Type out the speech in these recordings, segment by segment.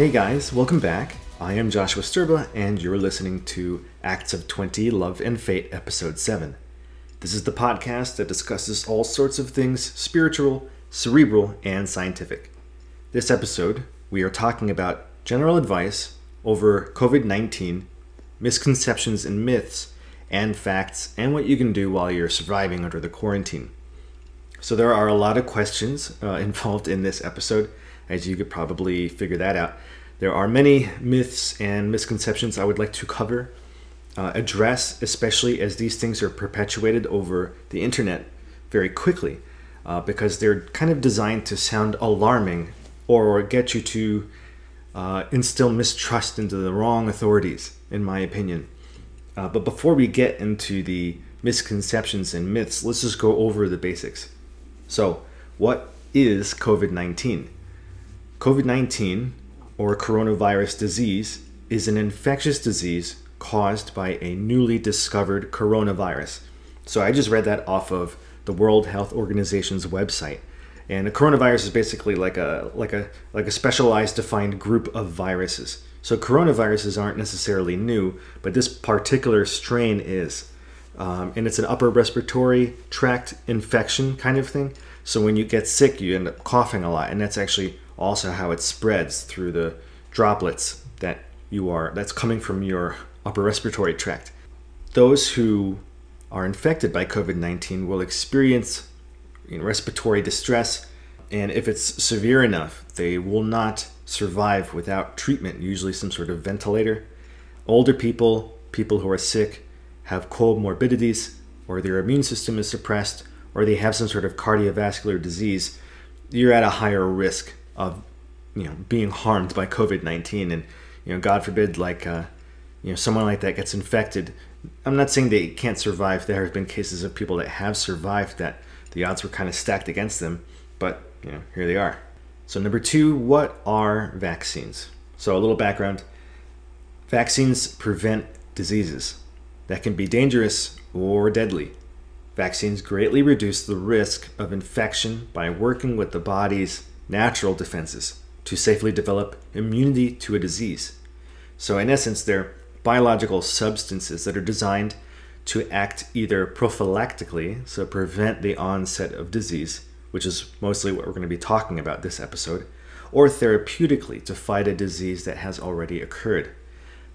Hey guys, welcome back. I am Joshua Stirba, and you're listening to Acts of 20 Love and Fate, Episode 7. This is the podcast that discusses all sorts of things spiritual, cerebral, and scientific. This episode, we are talking about general advice over COVID 19, misconceptions and myths, and facts, and what you can do while you're surviving under the quarantine. So, there are a lot of questions uh, involved in this episode, as you could probably figure that out. There are many myths and misconceptions I would like to cover, uh, address, especially as these things are perpetuated over the internet very quickly, uh, because they're kind of designed to sound alarming or get you to uh, instill mistrust into the wrong authorities, in my opinion. Uh, but before we get into the misconceptions and myths, let's just go over the basics. So, what is COVID 19? COVID 19, or coronavirus disease, is an infectious disease caused by a newly discovered coronavirus. So, I just read that off of the World Health Organization's website. And a coronavirus is basically like a like a like a specialized defined group of viruses. So coronaviruses aren't necessarily new, but this particular strain is. Um, and it's an upper respiratory tract infection kind of thing. So when you get sick, you end up coughing a lot, and that's actually also how it spreads through the droplets that you are that's coming from your upper respiratory tract. Those who are infected by COVID-19 will experience you know, respiratory distress, and if it's severe enough, they will not survive without treatment, usually some sort of ventilator. Older people, people who are sick, have comorbidities, or their immune system is suppressed, or they have some sort of cardiovascular disease, you're at a higher risk of you know being harmed by COVID-19 and you know God forbid like uh, you know someone like that gets infected I'm not saying they can't survive there have been cases of people that have survived that the odds were kind of stacked against them, but you know, here they are. So number 2, what are vaccines? So a little background. Vaccines prevent diseases that can be dangerous or deadly. Vaccines greatly reduce the risk of infection by working with the body's natural defenses to safely develop immunity to a disease. So, in essence, they're biological substances that are designed to act either prophylactically, so prevent the onset of disease, which is mostly what we're going to be talking about this episode, or therapeutically to fight a disease that has already occurred.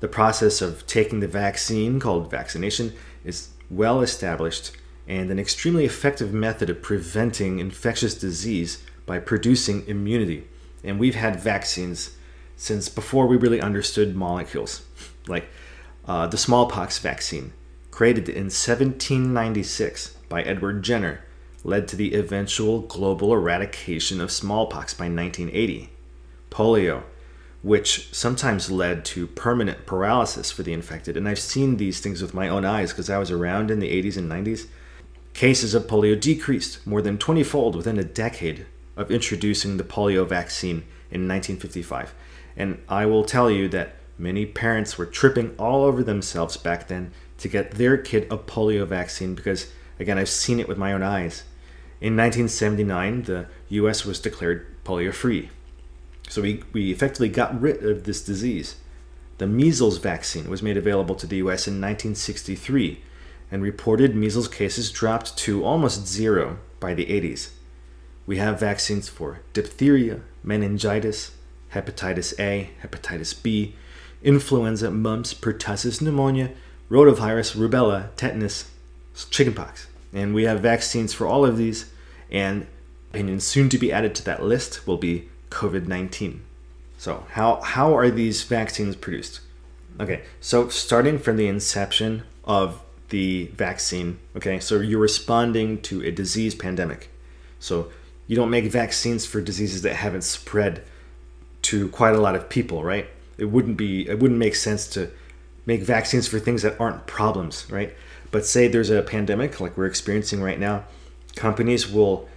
The process of taking the vaccine, called vaccination, is well established and an extremely effective method of preventing infectious disease by producing immunity. And we've had vaccines since before we really understood molecules, like uh, the smallpox vaccine created in 1796 by Edward Jenner, led to the eventual global eradication of smallpox by 1980. Polio, which sometimes led to permanent paralysis for the infected, and I've seen these things with my own eyes because I was around in the 80s and 90s. Cases of polio decreased more than 20 fold within a decade of introducing the polio vaccine in 1955. And I will tell you that many parents were tripping all over themselves back then to get their kid a polio vaccine because, again, I've seen it with my own eyes. In 1979, the US was declared polio free. So we, we effectively got rid of this disease. The measles vaccine was made available to the US in 1963, and reported measles cases dropped to almost zero by the 80s. We have vaccines for diphtheria, meningitis, hepatitis A, hepatitis B, influenza, mumps, pertussis, pneumonia, rotavirus, rubella, tetanus, chickenpox. And we have vaccines for all of these, and opinions soon to be added to that list will be COVID 19. So, how, how are these vaccines produced? Okay, so starting from the inception of the vaccine, okay, so you're responding to a disease pandemic. So, you don't make vaccines for diseases that haven't spread to quite a lot of people, right? It wouldn't be, it wouldn't make sense to make vaccines for things that aren't problems, right? But say there's a pandemic like we're experiencing right now, companies will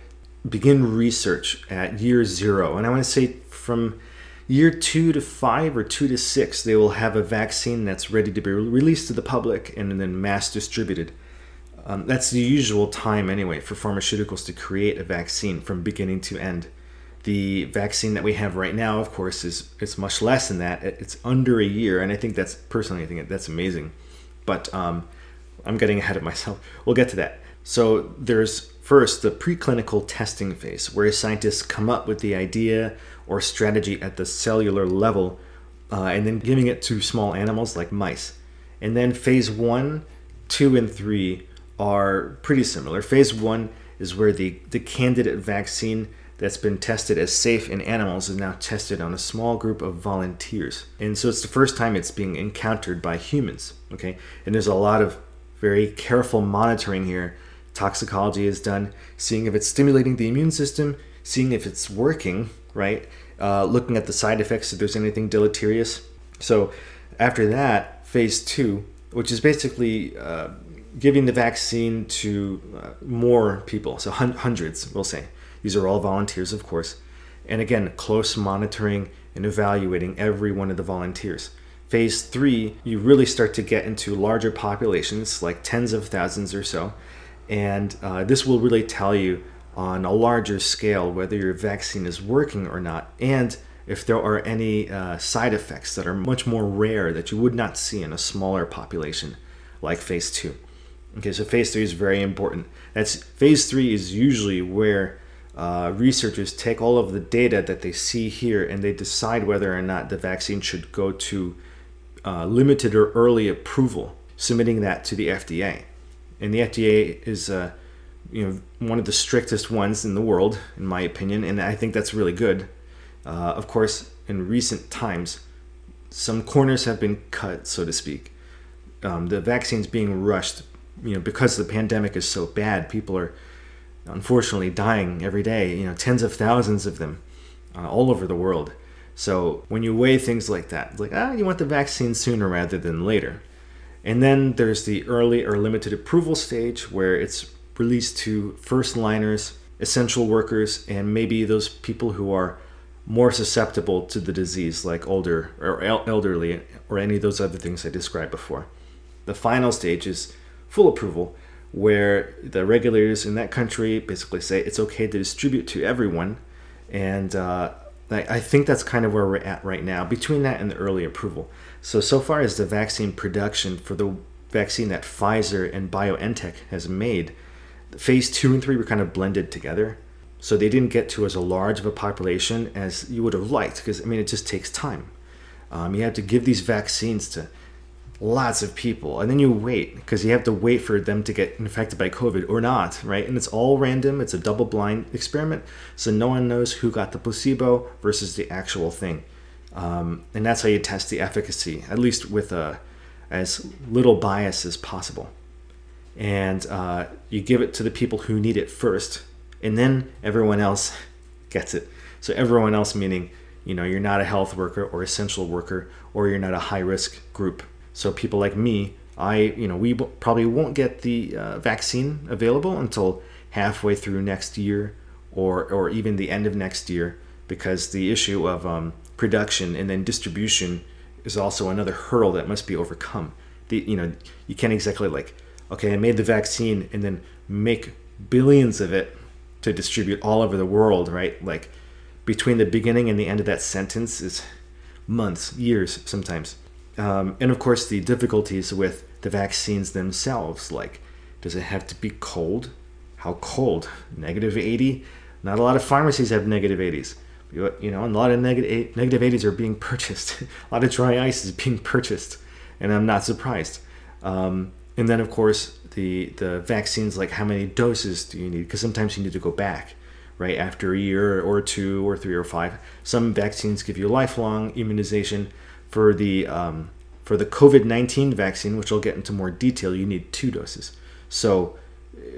begin research at year zero. And I want to say from year two to five or two to six, they will have a vaccine that's ready to be released to the public and then mass distributed. Um, that's the usual time, anyway, for pharmaceuticals to create a vaccine from beginning to end. The vaccine that we have right now, of course, is it's much less than that. It's under a year, and I think that's personally, I think that's amazing. But um, I'm getting ahead of myself. We'll get to that. So there's first the preclinical testing phase, where scientists come up with the idea or strategy at the cellular level, uh, and then giving it to small animals like mice. And then phase one, two, and three are pretty similar. Phase one is where the, the candidate vaccine that's been tested as safe in animals is now tested on a small group of volunteers. And so it's the first time it's being encountered by humans. Okay. And there's a lot of very careful monitoring here. Toxicology is done, seeing if it's stimulating the immune system, seeing if it's working, right? Uh, looking at the side effects, if there's anything deleterious. So after that, phase two, which is basically uh, giving the vaccine to uh, more people, so hun- hundreds, we'll say. These are all volunteers, of course. And again, close monitoring and evaluating every one of the volunteers. Phase three, you really start to get into larger populations, like tens of thousands or so. And uh, this will really tell you on a larger scale whether your vaccine is working or not, and if there are any uh, side effects that are much more rare that you would not see in a smaller population, like phase two. Okay, so phase three is very important. That's phase three is usually where uh, researchers take all of the data that they see here and they decide whether or not the vaccine should go to uh, limited or early approval, submitting that to the FDA. And the FDA is, uh, you know, one of the strictest ones in the world, in my opinion, and I think that's really good. Uh, of course, in recent times, some corners have been cut, so to speak. Um, the vaccines being rushed you know because the pandemic is so bad people are unfortunately dying every day you know tens of thousands of them uh, all over the world. So when you weigh things like that it's like ah you want the vaccine sooner rather than later. And then there's the early or limited approval stage where it's released to first liners essential workers and maybe those people who are more susceptible to the disease like older or elderly or any of those other things i described before. The final stage is full approval, where the regulators in that country basically say it's okay to distribute to everyone. And uh, I think that's kind of where we're at right now, between that and the early approval. So, so far as the vaccine production for the vaccine that Pfizer and BioNTech has made, phase two and three were kind of blended together. So they didn't get to as a large of a population as you would have liked, because I mean, it just takes time. Um, you have to give these vaccines to lots of people and then you wait because you have to wait for them to get infected by covid or not right? And it's all random it's a double blind experiment so no one knows who got the placebo versus the actual thing. Um, and that's how you test the efficacy at least with a, as little bias as possible. And uh, you give it to the people who need it first and then everyone else gets it. So everyone else meaning you know you're not a health worker or essential worker or you're not a high risk group so people like me, I you know we probably won't get the uh, vaccine available until halfway through next year, or or even the end of next year, because the issue of um, production and then distribution is also another hurdle that must be overcome. The you know you can't exactly like okay I made the vaccine and then make billions of it to distribute all over the world, right? Like between the beginning and the end of that sentence is months, years sometimes. Um, and of course, the difficulties with the vaccines themselves. Like, does it have to be cold? How cold? Negative 80? Not a lot of pharmacies have negative 80s. You know, and a lot of negative negative 80s are being purchased. a lot of dry ice is being purchased, and I'm not surprised. Um, and then, of course, the the vaccines. Like, how many doses do you need? Because sometimes you need to go back, right after a year or two or three or five. Some vaccines give you lifelong immunization for the um, for the COVID nineteen vaccine, which I'll get into more detail, you need two doses. So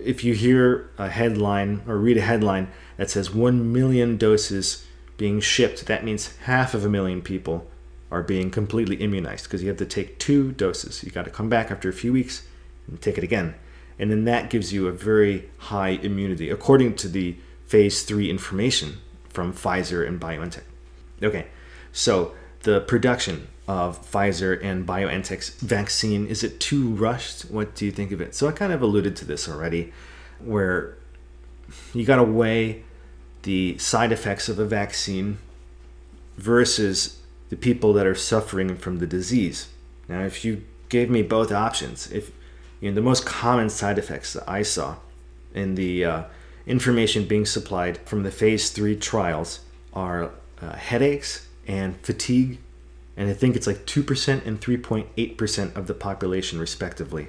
if you hear a headline or read a headline that says one million doses being shipped, that means half of a million people are being completely immunized because you have to take two doses. You got to come back after a few weeks and take it again. And then that gives you a very high immunity, according to the phase three information from Pfizer and BioNTech. Okay, so the production of Pfizer and BioNTech's vaccine is it too rushed? What do you think of it? So I kind of alluded to this already, where you got to weigh the side effects of a vaccine versus the people that are suffering from the disease. Now, if you gave me both options, if you know the most common side effects that I saw in the uh, information being supplied from the phase three trials are uh, headaches and fatigue, and I think it's like two percent and three point eight percent of the population, respectively.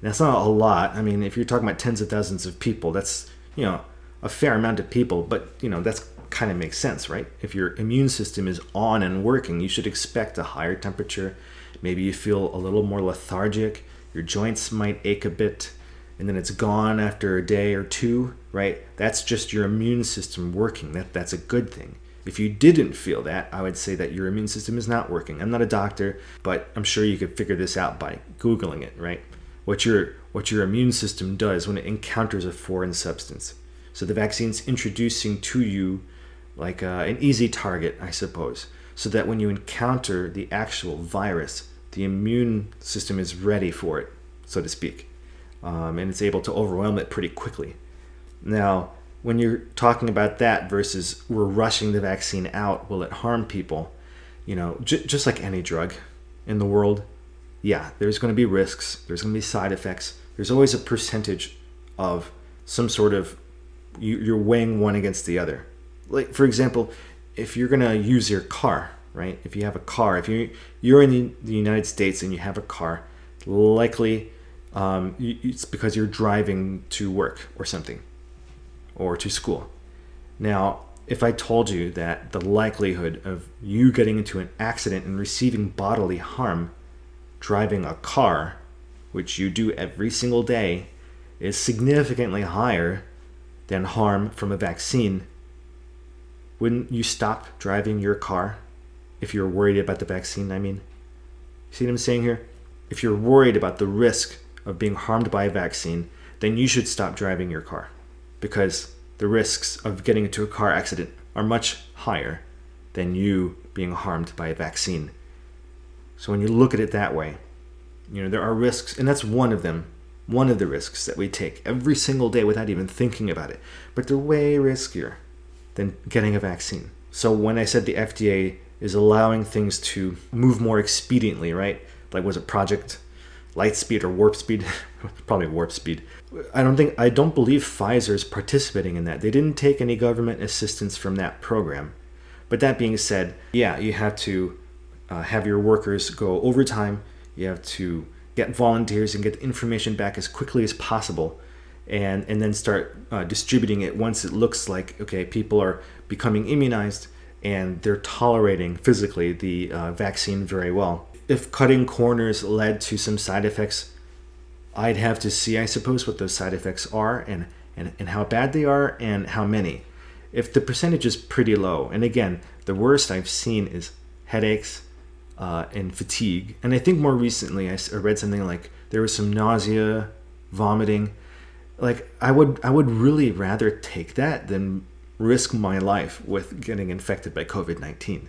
That's not a lot. I mean, if you're talking about tens of thousands of people, that's you know a fair amount of people, but you know that's kind of makes sense, right? If your immune system is on and working, you should expect a higher temperature. Maybe you feel a little more lethargic. Your joints might ache a bit, and then it's gone after a day or two, right? That's just your immune system working. That that's a good thing. If you didn't feel that, I would say that your immune system is not working. I'm not a doctor, but I'm sure you could figure this out by googling it, right? What your what your immune system does when it encounters a foreign substance. So the vaccine's introducing to you like uh, an easy target, I suppose, so that when you encounter the actual virus, the immune system is ready for it, so to speak, um, and it's able to overwhelm it pretty quickly. Now, when you're talking about that versus we're rushing the vaccine out, will it harm people? You know, j- just like any drug in the world, yeah, there's going to be risks, there's going to be side effects. There's always a percentage of some sort of you, you're weighing one against the other like for example, if you're gonna use your car, right? If you have a car, if you you're in the, the United States and you have a car, likely um, it's because you're driving to work or something, or to school. Now, if I told you that the likelihood of you getting into an accident and receiving bodily harm driving a car, which you do every single day, is significantly higher than harm from a vaccine wouldn't you stop driving your car if you're worried about the vaccine? I mean, see what I'm saying here? If you're worried about the risk of being harmed by a vaccine, then you should stop driving your car because the risks of getting into a car accident are much higher than you being harmed by a vaccine. So when you look at it that way, you know, there are risks, and that's one of them, one of the risks that we take every single day without even thinking about it. But they're way riskier than getting a vaccine. So when I said the FDA is allowing things to move more expediently, right? Like was it Project Lightspeed or Warp Speed? Probably Warp Speed. I don't think I don't believe Pfizer is participating in that. They didn't take any government assistance from that program. But that being said, yeah, you have to uh, have your workers go overtime. You have to get volunteers and get information back as quickly as possible and and then start uh, distributing it once it looks like okay people are becoming immunized and they're tolerating physically the uh, vaccine very well if cutting corners led to some side effects i'd have to see i suppose what those side effects are and and, and how bad they are and how many. If the percentage is pretty low and again the worst i've seen is headaches uh, and fatigue. And i think more recently i read something like there was some nausea vomiting. Like I would I would really rather take that than risk my life with getting infected by COVID-19.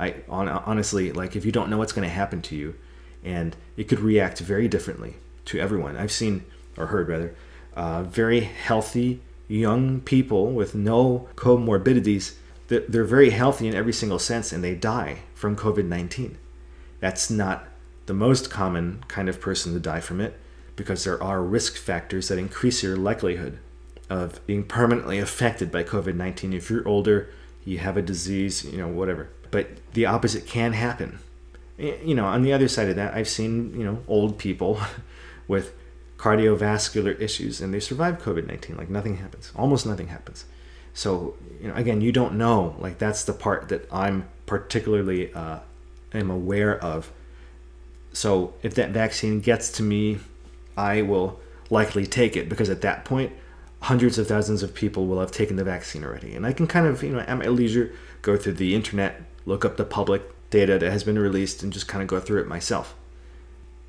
I on, honestly like if you don't know what's going to happen to you and it could react very differently to everyone. I've seen or heard rather uh, very healthy young people with no comorbidities they're, they're very healthy in every single sense and they die from COVID-19. That's not the most common kind of person to die from it because there are risk factors that increase your likelihood of being permanently affected by COVID 19. If you're older, you have a disease, you know, whatever. But the opposite can happen. You know, on the other side of that, I've seen, you know, old people with cardiovascular issues and they survive COVID 19. Like nothing happens, almost nothing happens. So, you know, again, you don't know. Like that's the part that I'm particularly uh, am aware of. So if that vaccine gets to me I will likely take it because at that point, hundreds of thousands of people will have taken the vaccine already. And I can kind of, you know, at my leisure, go through the internet, look up the public data that has been released, and just kind of go through it myself.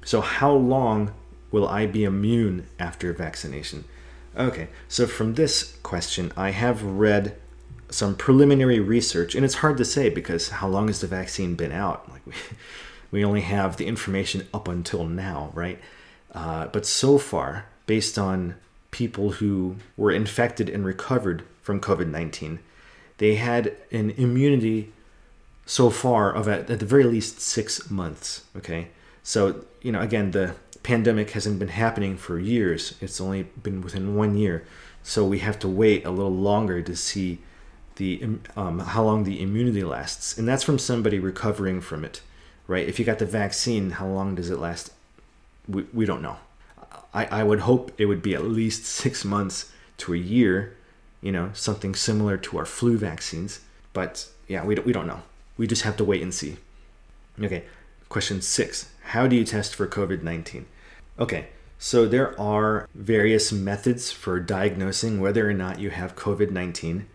So, how long will I be immune after vaccination? Okay, so from this question, I have read some preliminary research, and it's hard to say because how long has the vaccine been out? Like, we, we only have the information up until now, right? Uh, but so far, based on people who were infected and recovered from COVID 19, they had an immunity so far of at, at the very least six months. Okay, so you know again the pandemic hasn't been happening for years; it's only been within one year. So we have to wait a little longer to see the um, how long the immunity lasts, and that's from somebody recovering from it, right? If you got the vaccine, how long does it last? We, we don't know. I, I would hope it would be at least six months to a year, you know, something similar to our flu vaccines. But yeah, we we don't know. We just have to wait and see. Okay, question six How do you test for COVID 19? Okay, so there are various methods for diagnosing whether or not you have COVID 19.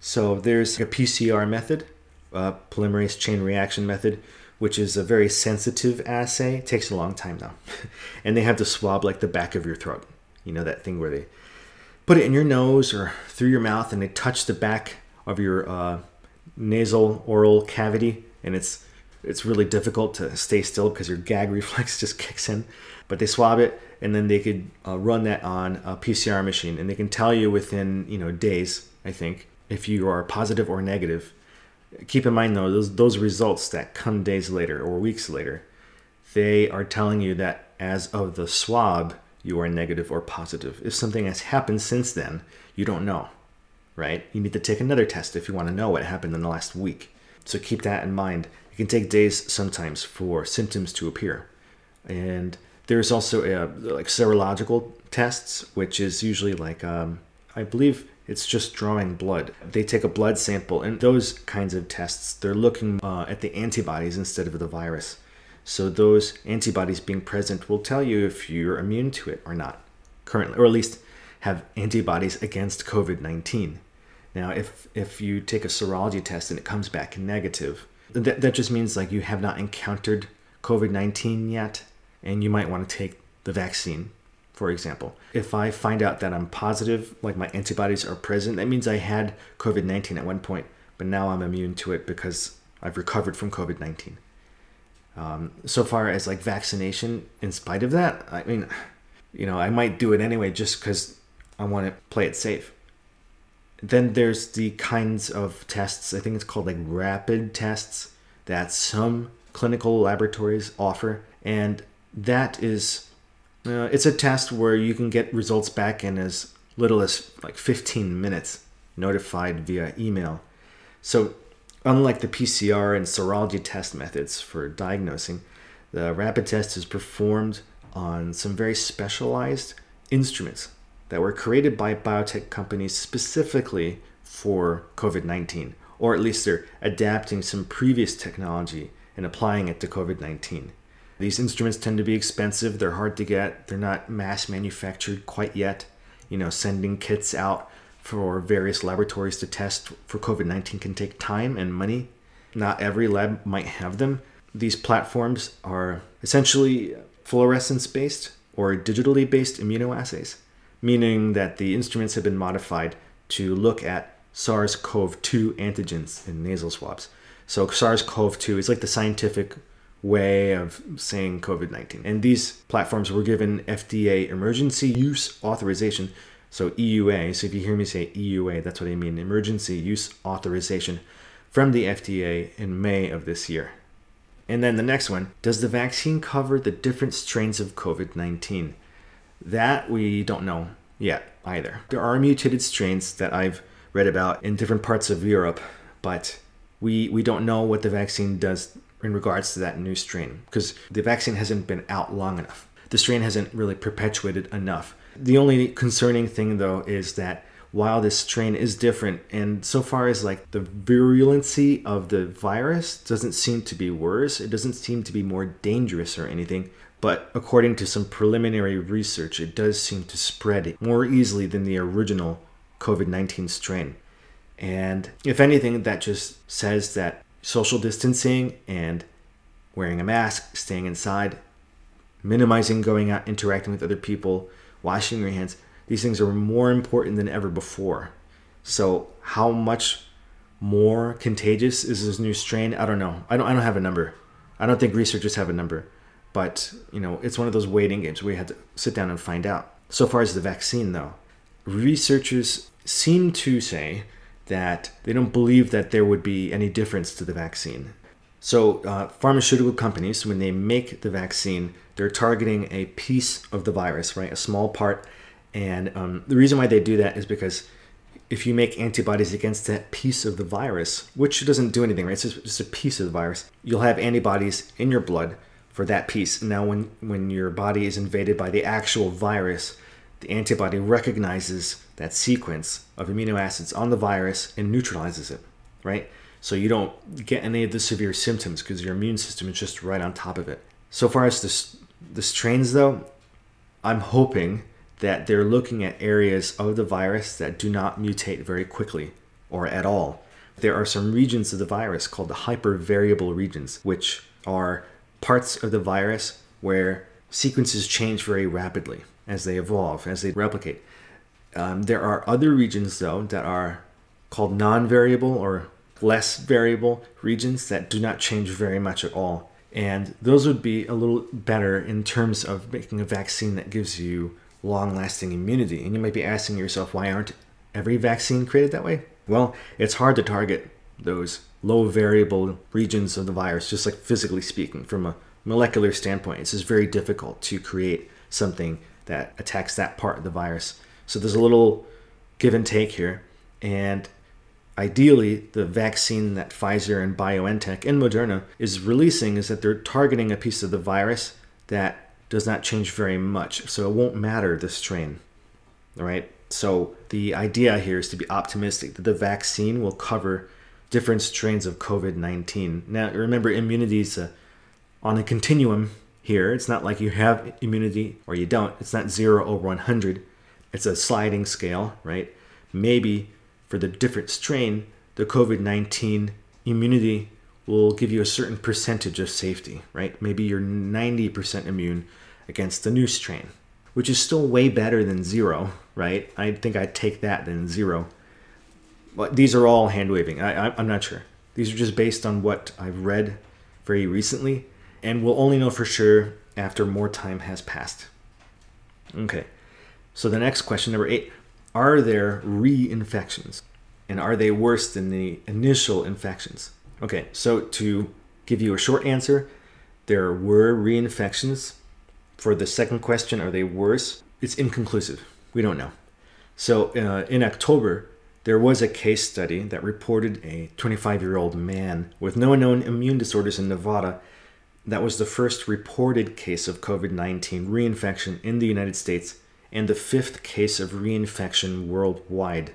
So there's a PCR method, a polymerase chain reaction method, which is a very sensitive assay. It takes a long time though. and they have to swab like the back of your throat. You know that thing where they put it in your nose or through your mouth and they touch the back of your uh, nasal oral cavity and it's it's really difficult to stay still because your gag reflex just kicks in. But they swab it and then they could uh, run that on a PCR machine and they can tell you within you know days, I think, if you are positive or negative. Keep in mind though, those those results that come days later or weeks later, they are telling you that as of the swab, you are negative or positive. If something has happened since then, you don't know, right? You need to take another test if you want to know what happened in the last week. So keep that in mind. It can take days sometimes for symptoms to appear. And there's also a, like serological tests, which is usually like um, I believe it's just drawing blood. They take a blood sample, and those kinds of tests, they're looking uh, at the antibodies instead of the virus. So those antibodies being present will tell you if you're immune to it or not, currently, or at least have antibodies against COVID 19. Now, if, if you take a serology test and it comes back negative, that, that just means like you have not encountered COVID 19 yet, and you might want to take the vaccine for example. If I find out that I'm positive, like my antibodies are present, that means I had COVID 19 at one point, but now I'm immune to it because I've recovered from COVID 19. Um, so far as like vaccination, in spite of that, I mean, you know, I might do it anyway just because I want to play it safe. Then there's the kinds of tests, I think it's called like rapid tests, that some clinical laboratories offer. And that is uh, it's a test where you can get results back in as little as like 15 minutes, notified via email. So, unlike the PCR and serology test methods for diagnosing, the rapid test is performed on some very specialized instruments that were created by biotech companies specifically for COVID 19, or at least they're adapting some previous technology and applying it to COVID 19. These instruments tend to be expensive, they're hard to get, they're not mass manufactured quite yet. You know, sending kits out for various laboratories to test for COVID 19 can take time and money. Not every lab might have them. These platforms are essentially fluorescence based or digitally based immunoassays, meaning that the instruments have been modified to look at SARS CoV 2 antigens in nasal swabs. So, SARS CoV 2 is like the scientific way of saying COVID 19. And these platforms were given FDA emergency use authorization. So EUA. So if you hear me say EUA, that's what I mean emergency use authorization from the FDA in May of this year. And then the next one Does the vaccine cover the different strains of COVID 19? That we don't know yet either. There are mutated strains that I've read about in different parts of Europe, but we, we don't know what the vaccine does in regards to that new strain because the vaccine hasn't been out long enough. The strain hasn't really perpetuated enough. The only concerning thing though is that while this strain is different and so far as like the virulency of the virus doesn't seem to be worse, it doesn't seem to be more dangerous or anything, but according to some preliminary research, it does seem to spread more easily than the original COVID 19 strain. And if anything, that just says that social distancing and wearing a mask, staying inside, minimizing going out, interacting with other people, washing your hands. These things are more important than ever before. So, how much more contagious is this new strain? I don't know. I don't. I don't have a number. I don't think researchers have a number. But you know, it's one of those waiting games where you have to sit down and find out. So far as the vaccine, though, researchers seem to say that they don't believe that there would be any difference to the vaccine. So, uh, pharmaceutical companies, when they make the vaccine, they're targeting a piece of the virus, right? A small part. And um, the reason why they do that is because if you make antibodies against that piece of the virus, which doesn't do anything, right? It's just, just a piece of the virus, you'll have antibodies in your blood for that piece. Now, when, when your body is invaded by the actual virus, the antibody recognizes that sequence of amino acids on the virus and neutralizes it, right? So you don't get any of the severe symptoms because your immune system is just right on top of it. So far as the, the strains, though, I'm hoping that they're looking at areas of the virus that do not mutate very quickly or at all. There are some regions of the virus called the hypervariable regions, which are parts of the virus where sequences change very rapidly as they evolve, as they replicate. Um, there are other regions, though, that are called non variable or less variable regions that do not change very much at all. And those would be a little better in terms of making a vaccine that gives you long lasting immunity. And you might be asking yourself, why aren't every vaccine created that way? Well, it's hard to target those low variable regions of the virus, just like physically speaking, from a molecular standpoint. It's just very difficult to create something that attacks that part of the virus. So there's a little give and take here. And ideally, the vaccine that Pfizer and BioNTech and Moderna is releasing is that they're targeting a piece of the virus that does not change very much. So it won't matter the strain. All right. So the idea here is to be optimistic that the vaccine will cover different strains of COVID 19. Now, remember, immunity is a, on a continuum here. It's not like you have immunity or you don't. It's not zero over 100. It's a sliding scale, right? Maybe for the different strain, the COVID 19 immunity will give you a certain percentage of safety, right? Maybe you're 90% immune against the new strain, which is still way better than zero, right? I think I'd take that than zero. These are all hand waving. I, I'm not sure. These are just based on what I've read very recently, and we'll only know for sure after more time has passed. Okay, so the next question, number eight are there reinfections? And are they worse than the initial infections? Okay, so to give you a short answer, there were reinfections. For the second question, are they worse? It's inconclusive. We don't know. So uh, in October, there was a case study that reported a 25 year old man with no known immune disorders in Nevada. That was the first reported case of COVID 19 reinfection in the United States and the fifth case of reinfection worldwide.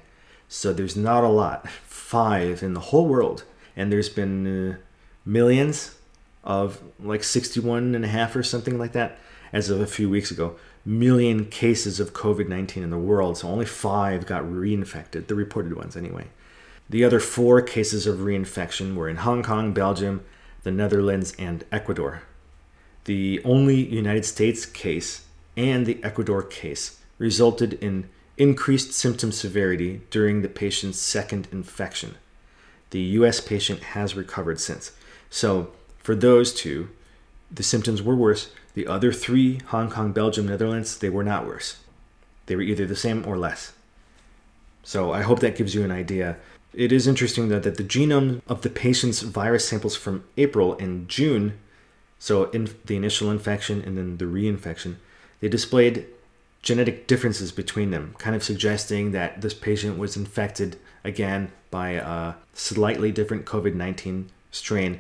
So there's not a lot, five in the whole world. And there's been uh, millions of like 61 and a half or something like that as of a few weeks ago. Million cases of COVID 19 in the world. So only five got reinfected, the reported ones anyway. The other four cases of reinfection were in Hong Kong, Belgium, the Netherlands, and Ecuador. The only United States case and the Ecuador case resulted in increased symptom severity during the patient's second infection. The US patient has recovered since. So, for those two, the symptoms were worse. The other three, Hong Kong, Belgium, Netherlands, they were not worse. They were either the same or less. So, I hope that gives you an idea. It is interesting though that the genome of the patient's virus samples from April and June, so in the initial infection and then the reinfection, they displayed genetic differences between them, kind of suggesting that this patient was infected again by a slightly different COVID 19 strain.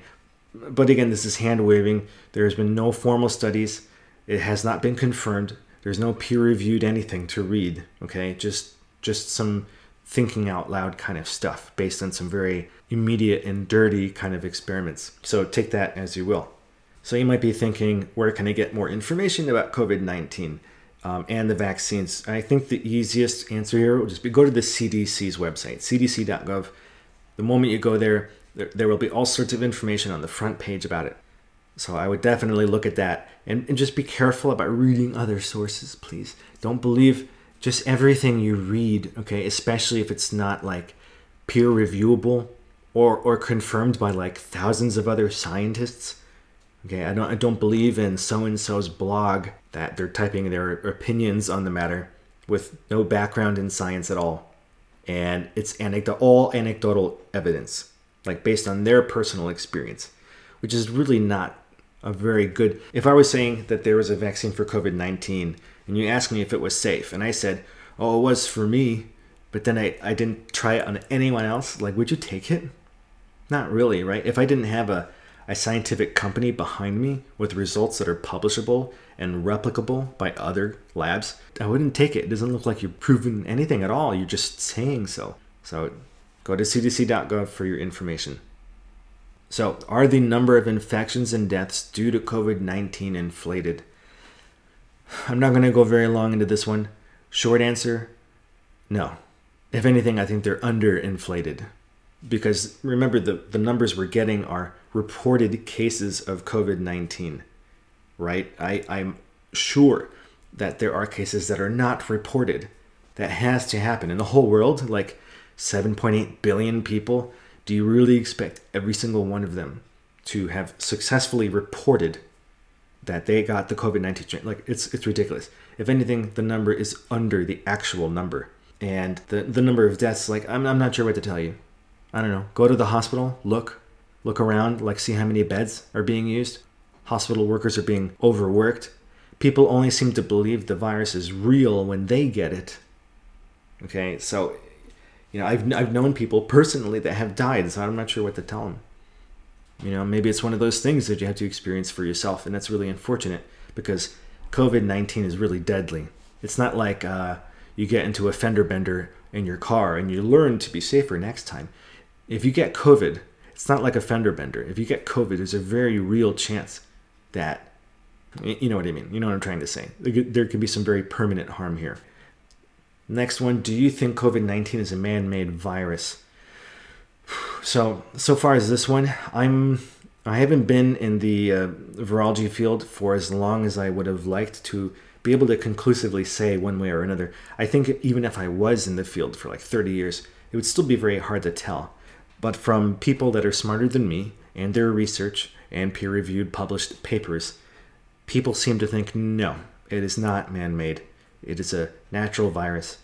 But again, this is hand waving. There has been no formal studies. It has not been confirmed. There's no peer reviewed anything to read. Okay, just just some thinking out loud kind of stuff based on some very immediate and dirty kind of experiments. So take that as you will. So you might be thinking, where can I get more information about COVID 19 um, and the vaccines? I think the easiest answer here would just be go to the CDC's website, cdc.gov. The moment you go there, there, there will be all sorts of information on the front page about it. So I would definitely look at that and, and just be careful about reading other sources, please. Don't believe just everything you read, okay, especially if it's not like peer reviewable or, or confirmed by like thousands of other scientists Okay, I don't I don't believe in so and so's blog that they're typing their opinions on the matter with no background in science at all. and it's anecdotal, all anecdotal evidence, like based on their personal experience, which is really not a very good. If I was saying that there was a vaccine for COVID 19 and you asked me if it was safe, and I said, oh, it was for me, but then I, I didn't try it on anyone else, like, would you take it? Not really, right? If I didn't have a, a scientific company behind me with results that are publishable and replicable by other labs, I wouldn't take it. It doesn't look like you've proven anything at all. You're just saying so. So go to cdc.gov for your information. So, are the number of infections and deaths due to COVID 19 inflated? I'm not going to go very long into this one. Short answer no. If anything, I think they're underinflated. Because remember, the, the numbers we're getting are reported cases of COVID 19, right? I, I'm sure that there are cases that are not reported. That has to happen in the whole world, like 7.8 billion people. Do you really expect every single one of them to have successfully reported that they got the COVID 19 Like, it's, it's ridiculous. If anything, the number is under the actual number. And the, the number of deaths, like, I'm, I'm not sure what to tell you. I don't know. Go to the hospital, look, look around, like, see how many beds are being used. Hospital workers are being overworked people only seem to believe the virus is real when they get it. Okay, so you know, I've I've known people personally that have died, so I'm not sure what to tell them. You know, maybe it's one of those things that you have to experience for yourself, and that's really unfortunate because COVID 19 is really deadly. It's not like uh, you get into a fender bender in your car and you learn to be safer next time. If you get COVID, it's not like a fender bender. If you get COVID, there's a very real chance that you know what I mean? You know what I'm trying to say. There could be some very permanent harm here. Next one, do you think COVID 19 is a man made virus? So, so far as this one, I'm. I haven't been in the uh, virology field for as long as I would have liked to be able to conclusively say one way or another. I think even if I was in the field for like 30 years, it would still be very hard to tell. But from people that are smarter than me and their research and peer reviewed published papers, people seem to think no, it is not man made. It is a natural virus.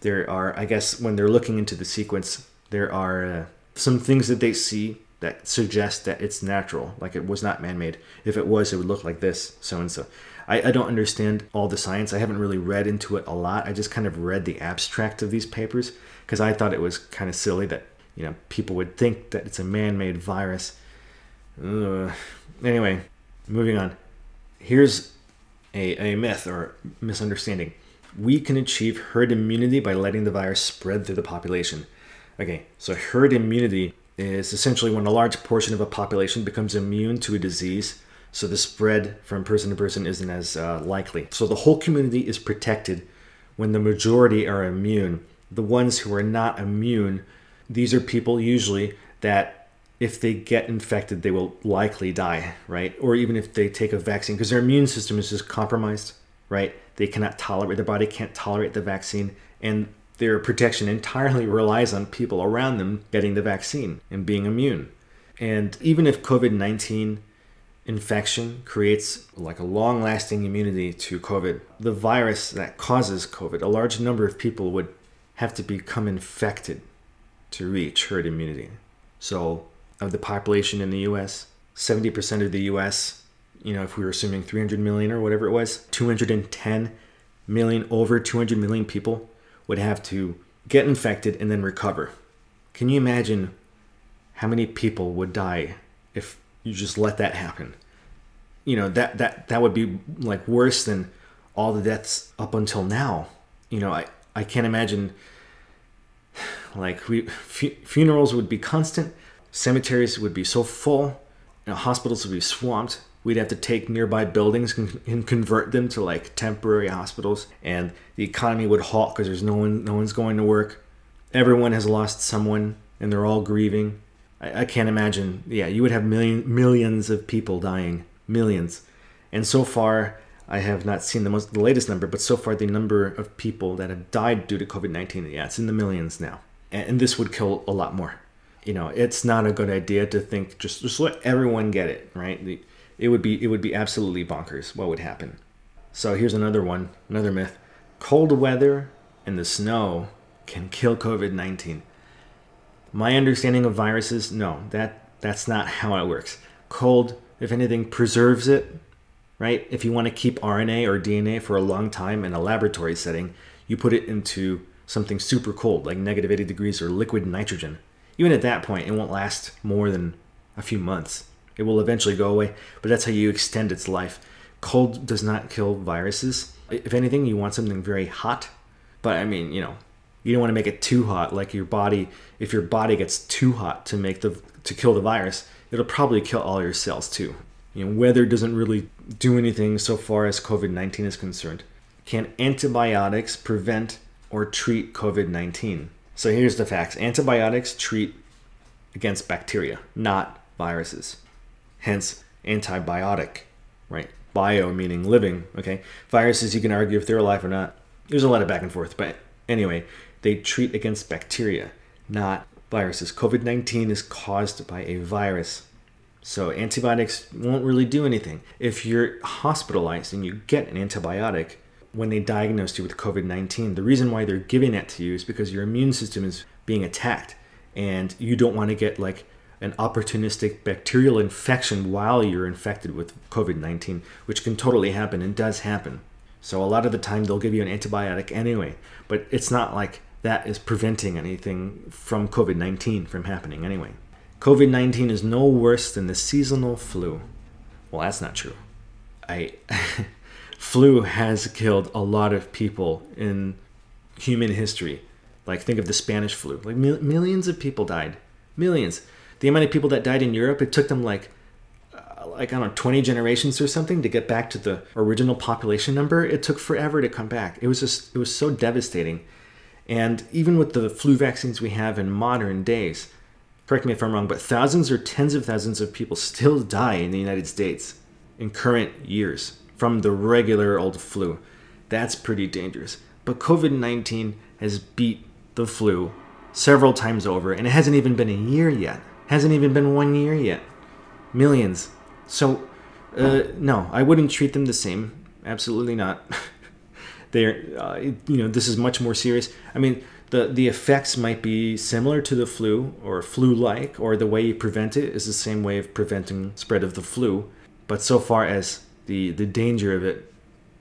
There are, I guess, when they're looking into the sequence, there are uh, some things that they see that suggest that it's natural, like it was not man made. If it was, it would look like this, so and so. I, I don't understand all the science. I haven't really read into it a lot. I just kind of read the abstract of these papers because I thought it was kind of silly that you know people would think that it's a man-made virus. Ugh. Anyway, moving on here's a, a myth or misunderstanding. We can achieve herd immunity by letting the virus spread through the population. Okay, so herd immunity is essentially when a large portion of a population becomes immune to a disease, so the spread from person to person isn't as uh, likely. So the whole community is protected when the majority are immune. The ones who are not immune, these are people usually that if they get infected, they will likely die, right? Or even if they take a vaccine, because their immune system is just compromised, right? They cannot tolerate, their body can't tolerate the vaccine, and their protection entirely relies on people around them getting the vaccine and being immune. And even if COVID 19 infection creates like a long lasting immunity to COVID, the virus that causes COVID, a large number of people would have to become infected to reach herd immunity. So of the population in the US, 70% of the US, you know, if we were assuming 300 million or whatever it was, 210 million, over 200 million people would have to get infected and then recover. Can you imagine how many people would die if you just let that happen? You know, that that that would be like worse than all the deaths up until now. You know, I I can't imagine like we fu- funerals would be constant cemeteries would be so full, you know, hospitals would be swamped. We'd have to take nearby buildings and convert them to like temporary hospitals, and the economy would halt because there's no one, no one's going to work. Everyone has lost someone, and they're all grieving. I, I can't imagine. Yeah, you would have million, millions of people dying, millions. And so far, I have not seen the most the latest number, but so far the number of people that have died due to COVID nineteen, yeah, it's in the millions now, and, and this would kill a lot more you know, it's not a good idea to think just just let everyone get it, right? It would be it would be absolutely bonkers what would happen. So here's another one, another myth. Cold weather and the snow can kill COVID 19. My understanding of viruses, no, that, that's not how it works. Cold, if anything, preserves it, right? If you want to keep RNA or DNA for a long time in a laboratory setting, you put it into something super cold, like negative 80 degrees or liquid nitrogen. Even at that point, it won't last more than a few months. It will eventually go away, but that's how you extend its life. Cold does not kill viruses. If anything, you want something very hot. But I mean, you know, you don't want to make it too hot. Like your body, if your body gets too hot to make the to kill the virus, it'll probably kill all your cells too. You know, weather doesn't really do anything so far as COVID 19 is concerned. Can antibiotics prevent or treat COVID 19? So here's the facts antibiotics treat against bacteria, not viruses. Hence, antibiotic, right? Bio meaning living, okay? Viruses, you can argue if they're alive or not. There's a lot of back and forth, but anyway, they treat against bacteria, not viruses. COVID 19 is caused by a virus. So antibiotics won't really do anything. If you're hospitalized and you get an antibiotic when they diagnosed you with COVID 19, the reason why they're giving that to you is because your immune system is being attacked and you don't want to get like an opportunistic bacterial infection while you're infected with COVID 19, which can totally happen and does happen. So a lot of the time they'll give you an antibiotic anyway, but it's not like that is preventing anything from COVID 19 from happening anyway. COVID 19 is no worse than the seasonal flu. Well, that's not true. I flu has killed a lot of people in human history. Like think of the Spanish flu. Like mil- millions of people died. Millions. The amount of people that died in Europe, it took them like uh, like I don't know, 20 generations or something to get back to the original population number. It took forever to come back. It was just it was so devastating. And even with the flu vaccines we have in modern days, correct me if I'm wrong, but thousands or tens of thousands of people still die in the United States in current years from the regular old flu. That's pretty dangerous. But COVID 19 has beat the flu several times over, and it hasn't even been a year yet. Hasn't even been one year yet. Millions. So, uh, no, I wouldn't treat them the same. Absolutely not. They're, uh, you know, this is much more serious. I mean, the the effects might be similar to the flu or flu-like, or the way you prevent it is the same way of preventing spread of the flu. But so far as the the danger of it,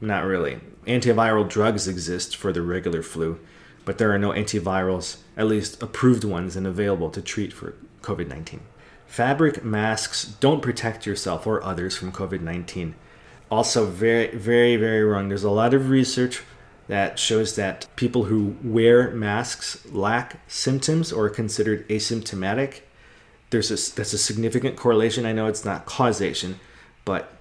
not really. Antiviral drugs exist for the regular flu, but there are no antivirals, at least approved ones and available to treat for COVID 19. Fabric masks don't protect yourself or others from COVID 19 also very very very wrong there's a lot of research that shows that people who wear masks lack symptoms or are considered asymptomatic there's a that's a significant correlation i know it's not causation but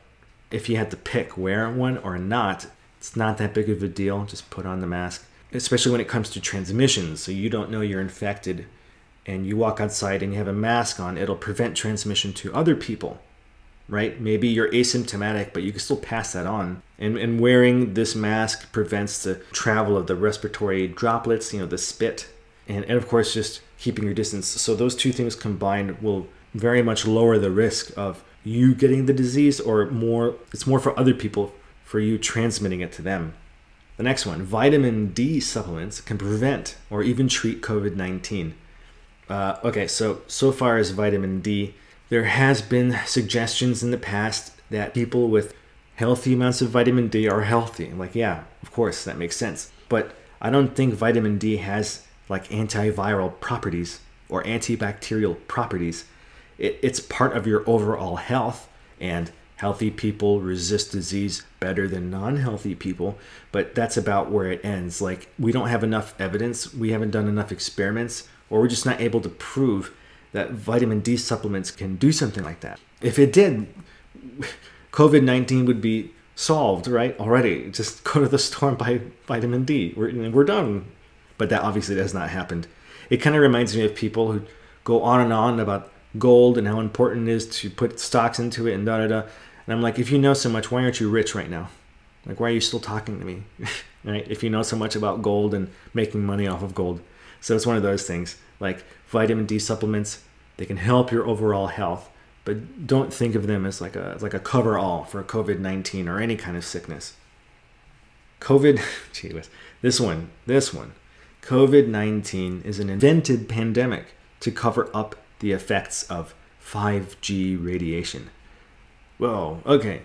if you had to pick wear one or not it's not that big of a deal just put on the mask especially when it comes to transmissions so you don't know you're infected and you walk outside and you have a mask on it'll prevent transmission to other people right? Maybe you're asymptomatic, but you can still pass that on. And, and wearing this mask prevents the travel of the respiratory droplets, you know, the spit, and, and of course, just keeping your distance. So, those two things combined will very much lower the risk of you getting the disease, or more, it's more for other people for you transmitting it to them. The next one vitamin D supplements can prevent or even treat COVID 19. Uh, okay, so so far as vitamin D, there has been suggestions in the past that people with healthy amounts of vitamin D are healthy. Like, yeah, of course, that makes sense. But I don't think vitamin D has like antiviral properties or antibacterial properties. It, it's part of your overall health, and healthy people resist disease better than non healthy people. But that's about where it ends. Like, we don't have enough evidence, we haven't done enough experiments, or we're just not able to prove that vitamin D supplements can do something like that. If it did, COVID 19 would be solved, right? Already. Just go to the store and buy vitamin D. We're, we're done. But that obviously has not happened. It kind of reminds me of people who go on and on about gold and how important it is to put stocks into it and da da da. And I'm like, if you know so much, why aren't you rich right now? Like, why are you still talking to me? right? If you know so much about gold and making money off of gold. So it's one of those things. Like, vitamin D supplements. They can help your overall health, but don't think of them as like a like a cover all for COVID nineteen or any kind of sickness. COVID, gee whiz, this one, this one. COVID 19 is an invented pandemic to cover up the effects of 5G radiation. Whoa, okay.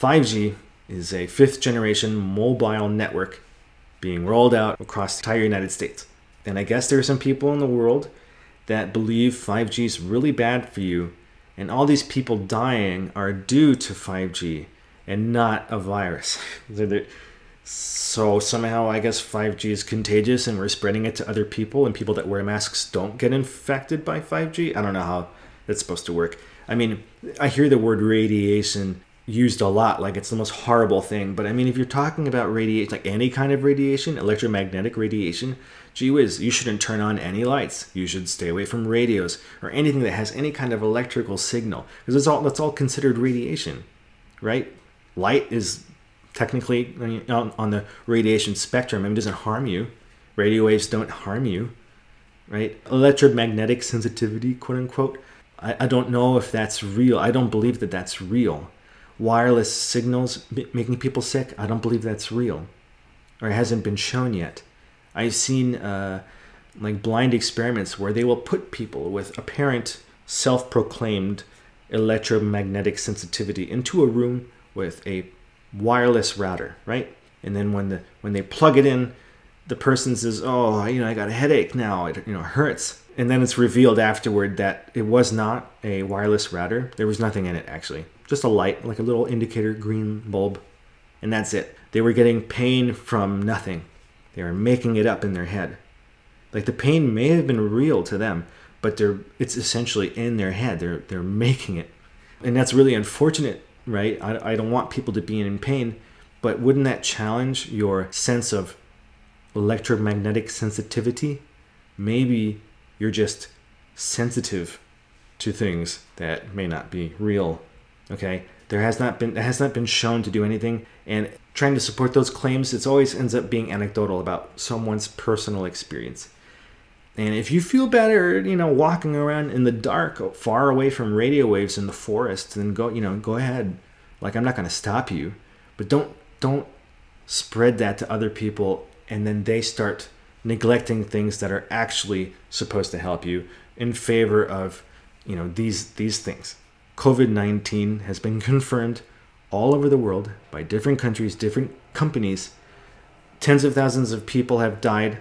5G is a fifth generation mobile network being rolled out across the entire United States. And I guess there are some people in the world that believe 5G is really bad for you, and all these people dying are due to 5G and not a virus. somehow I guess 5G is contagious and we're spreading it to other people, and people that wear masks don't get infected by 5G. I don't know how that's supposed to work. I mean, I hear the word radiation used a lot like it's the most horrible thing but i mean if you're talking about radiation like any kind of radiation electromagnetic radiation gee whiz you shouldn't turn on any lights you should stay away from radios or anything that has any kind of electrical signal because it's all that's all considered radiation right light is technically on the radiation spectrum I mean, it doesn't harm you radio waves don't harm you right electromagnetic sensitivity quote unquote I, I don't know if that's real i don't believe that that's real wireless signals making people sick. I don't believe that's real, or it hasn't been shown yet. I've seen uh, like blind experiments where they will put people with apparent self-proclaimed electromagnetic sensitivity into a room with a wireless router, right? And then when the when they plug it in, the person says, "Oh, you know, I got a headache now. It you know hurts." And then it's revealed afterward that it was not a wireless router. There was nothing in it actually just a light, like a little indicator green bulb, and that's it. They were getting pain from nothing. They were making it up in their head. Like the pain may have been real to them, but they're it's essentially in their head. They're they're making it, and that's really unfortunate, right? I, I don't want people to be in pain, but wouldn't that challenge your sense of electromagnetic sensitivity? Maybe you're just sensitive to things that may not be real Okay, there has not been has not been shown to do anything, and trying to support those claims, it always ends up being anecdotal about someone's personal experience. And if you feel better, you know, walking around in the dark, far away from radio waves in the forest, then go, you know, go ahead. Like I'm not going to stop you, but don't don't spread that to other people, and then they start neglecting things that are actually supposed to help you in favor of, you know, these these things. COVID 19 has been confirmed all over the world by different countries, different companies. Tens of thousands of people have died.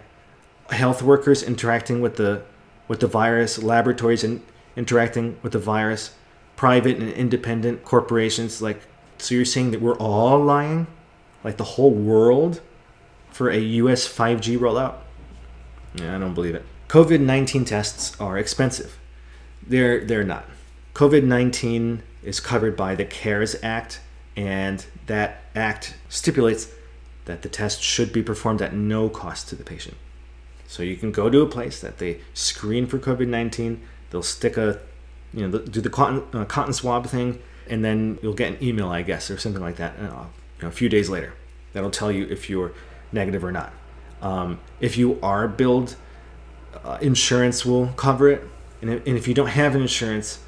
Health workers interacting with the with the virus, laboratories in, interacting with the virus, private and independent corporations. Like, so you're saying that we're all lying, like the whole world, for a U.S. 5G rollout? Yeah, I don't believe it. COVID 19 tests are expensive. They're they're not. COVID 19 is covered by the CARES Act, and that act stipulates that the test should be performed at no cost to the patient. So you can go to a place that they screen for COVID 19, they'll stick a, you know, do the cotton, uh, cotton swab thing, and then you'll get an email, I guess, or something like that, uh, you know, a few days later. That'll tell you if you're negative or not. Um, if you are billed, uh, insurance will cover it. And if, and if you don't have an insurance,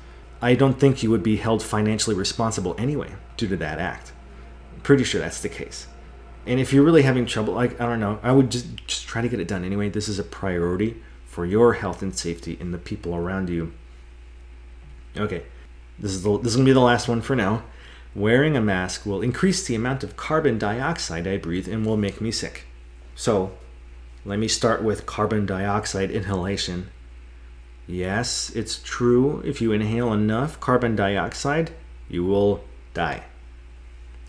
I don't think you would be held financially responsible anyway due to that act. I'm pretty sure that's the case. And if you're really having trouble, like I don't know, I would just just try to get it done anyway. This is a priority for your health and safety and the people around you. Okay, this is the, this is gonna be the last one for now. Wearing a mask will increase the amount of carbon dioxide I breathe and will make me sick. So, let me start with carbon dioxide inhalation. Yes, it's true. If you inhale enough carbon dioxide, you will die.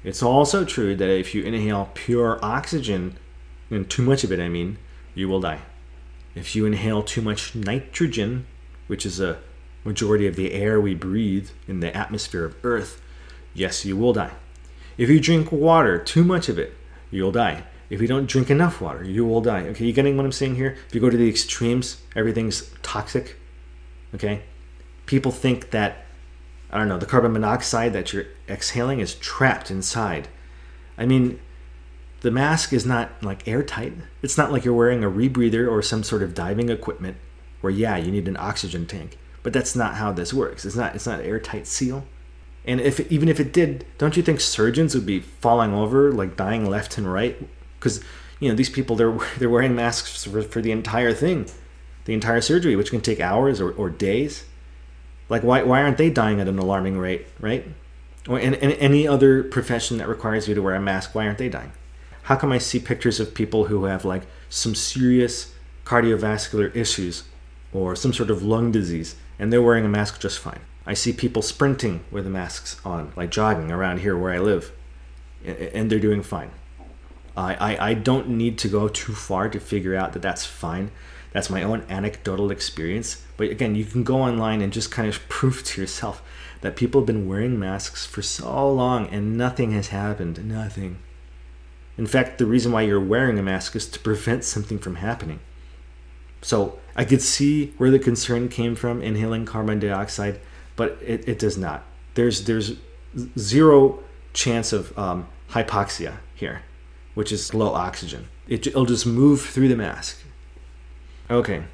It's also true that if you inhale pure oxygen, and too much of it, I mean, you will die. If you inhale too much nitrogen, which is a majority of the air we breathe in the atmosphere of Earth, yes, you will die. If you drink water, too much of it, you'll die. If you don't drink enough water, you will die. Okay, you getting what I'm saying here? If you go to the extremes, everything's toxic. Okay? People think that, I don't know, the carbon monoxide that you're exhaling is trapped inside. I mean, the mask is not like airtight. It's not like you're wearing a rebreather or some sort of diving equipment where yeah, you need an oxygen tank. But that's not how this works. It's not it's not airtight seal. And if even if it did, don't you think surgeons would be falling over like dying left and right cuz you know, these people they're they're wearing masks for, for the entire thing, the entire surgery, which can take hours or, or days. Like why why aren't they dying at an alarming rate, right? Or in, in any other profession that requires you to wear a mask, why aren't they dying? How come I see pictures of people who have like some serious cardiovascular issues or some sort of lung disease and they're wearing a mask just fine? I see people sprinting with the masks on, like jogging around here where I live, and they're doing fine. I, I, I don't need to go too far to figure out that that's fine. That's my own anecdotal experience. But again, you can go online and just kind of prove to yourself that people have been wearing masks for so long and nothing has happened. Nothing. In fact, the reason why you're wearing a mask is to prevent something from happening. So I could see where the concern came from inhaling carbon dioxide, but it, it does not. There's there's zero chance of um, hypoxia here, which is low oxygen. It, it'll just move through the mask. Okay,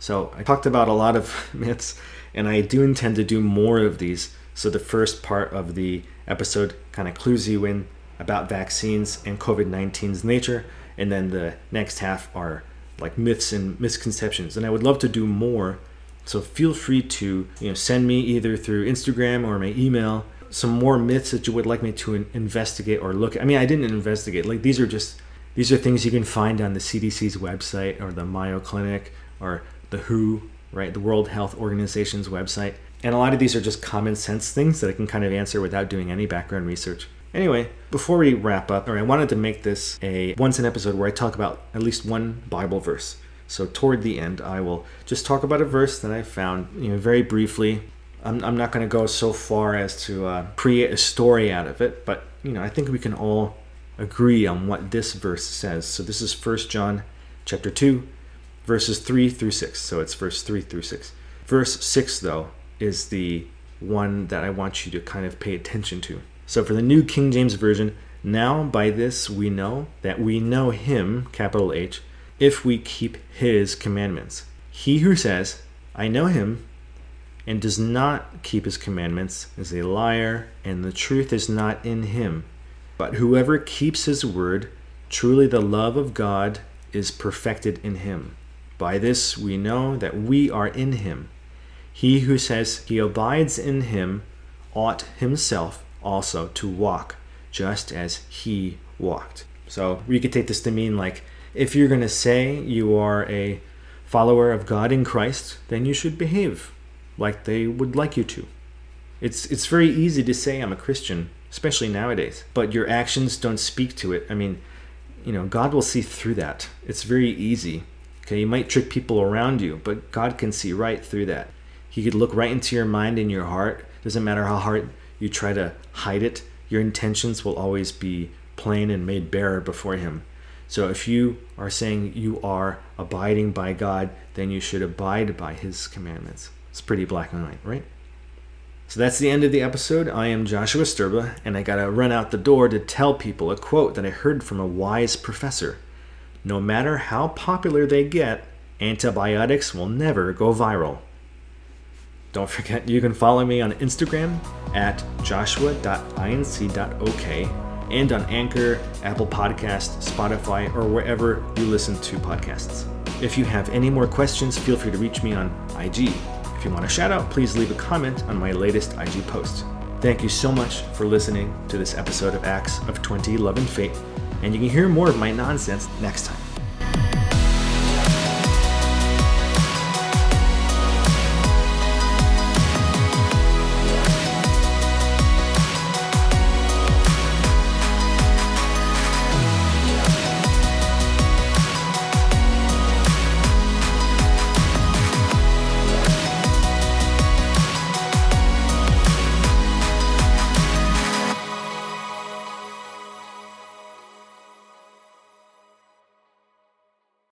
so I talked about a lot of myths, and I do intend to do more of these. So the first part of the episode kind of clues you in about vaccines and COVID 19's nature, and then the next half are like myths and misconceptions. And I would love to do more. So feel free to you know send me either through Instagram or my email some more myths that you would like me to investigate or look at. I mean, I didn't investigate. Like these are just these are things you can find on the CDC's website or the Mayo Clinic or the WHO, right? The World Health Organization's website. And a lot of these are just common sense things that I can kind of answer without doing any background research. Anyway, before we wrap up, or I wanted to make this a once an episode where I talk about at least one Bible verse. So toward the end, I will just talk about a verse that I found, you know, very briefly. I'm, I'm not going to go so far as to uh, create a story out of it, but you know, I think we can all agree on what this verse says. So this is First John chapter 2, verses 3 through 6. So it's verse 3 through 6. Verse 6 though is the one that I want you to kind of pay attention to. So for the New King James Version, now by this we know that we know him, capital H, if we keep his commandments. He who says, I know him, and does not keep his commandments is a liar, and the truth is not in him. But whoever keeps his word, truly the love of God is perfected in him. By this we know that we are in him. He who says he abides in him ought himself also to walk just as he walked. So we could take this to mean like if you're going to say you are a follower of God in Christ, then you should behave like they would like you to. It's it's very easy to say I'm a Christian, especially nowadays, but your actions don't speak to it. I mean, you know, God will see through that. It's very easy. Okay, you might trick people around you, but God can see right through that. He could look right into your mind and your heart. Doesn't matter how hard you try to hide it, your intentions will always be plain and made bare before Him. So if you are saying you are abiding by God, then you should abide by His commandments. It's pretty black and white, right? So that's the end of the episode. I am Joshua Stirba, and I gotta run out the door to tell people a quote that I heard from a wise professor. No matter how popular they get, antibiotics will never go viral. Don't forget, you can follow me on Instagram at joshua.inc.ok and on Anchor, Apple Podcast, Spotify, or wherever you listen to podcasts. If you have any more questions, feel free to reach me on IG. If you want a shout out, please leave a comment on my latest IG post. Thank you so much for listening to this episode of Acts of 20 Love and Fate, and you can hear more of my nonsense next time.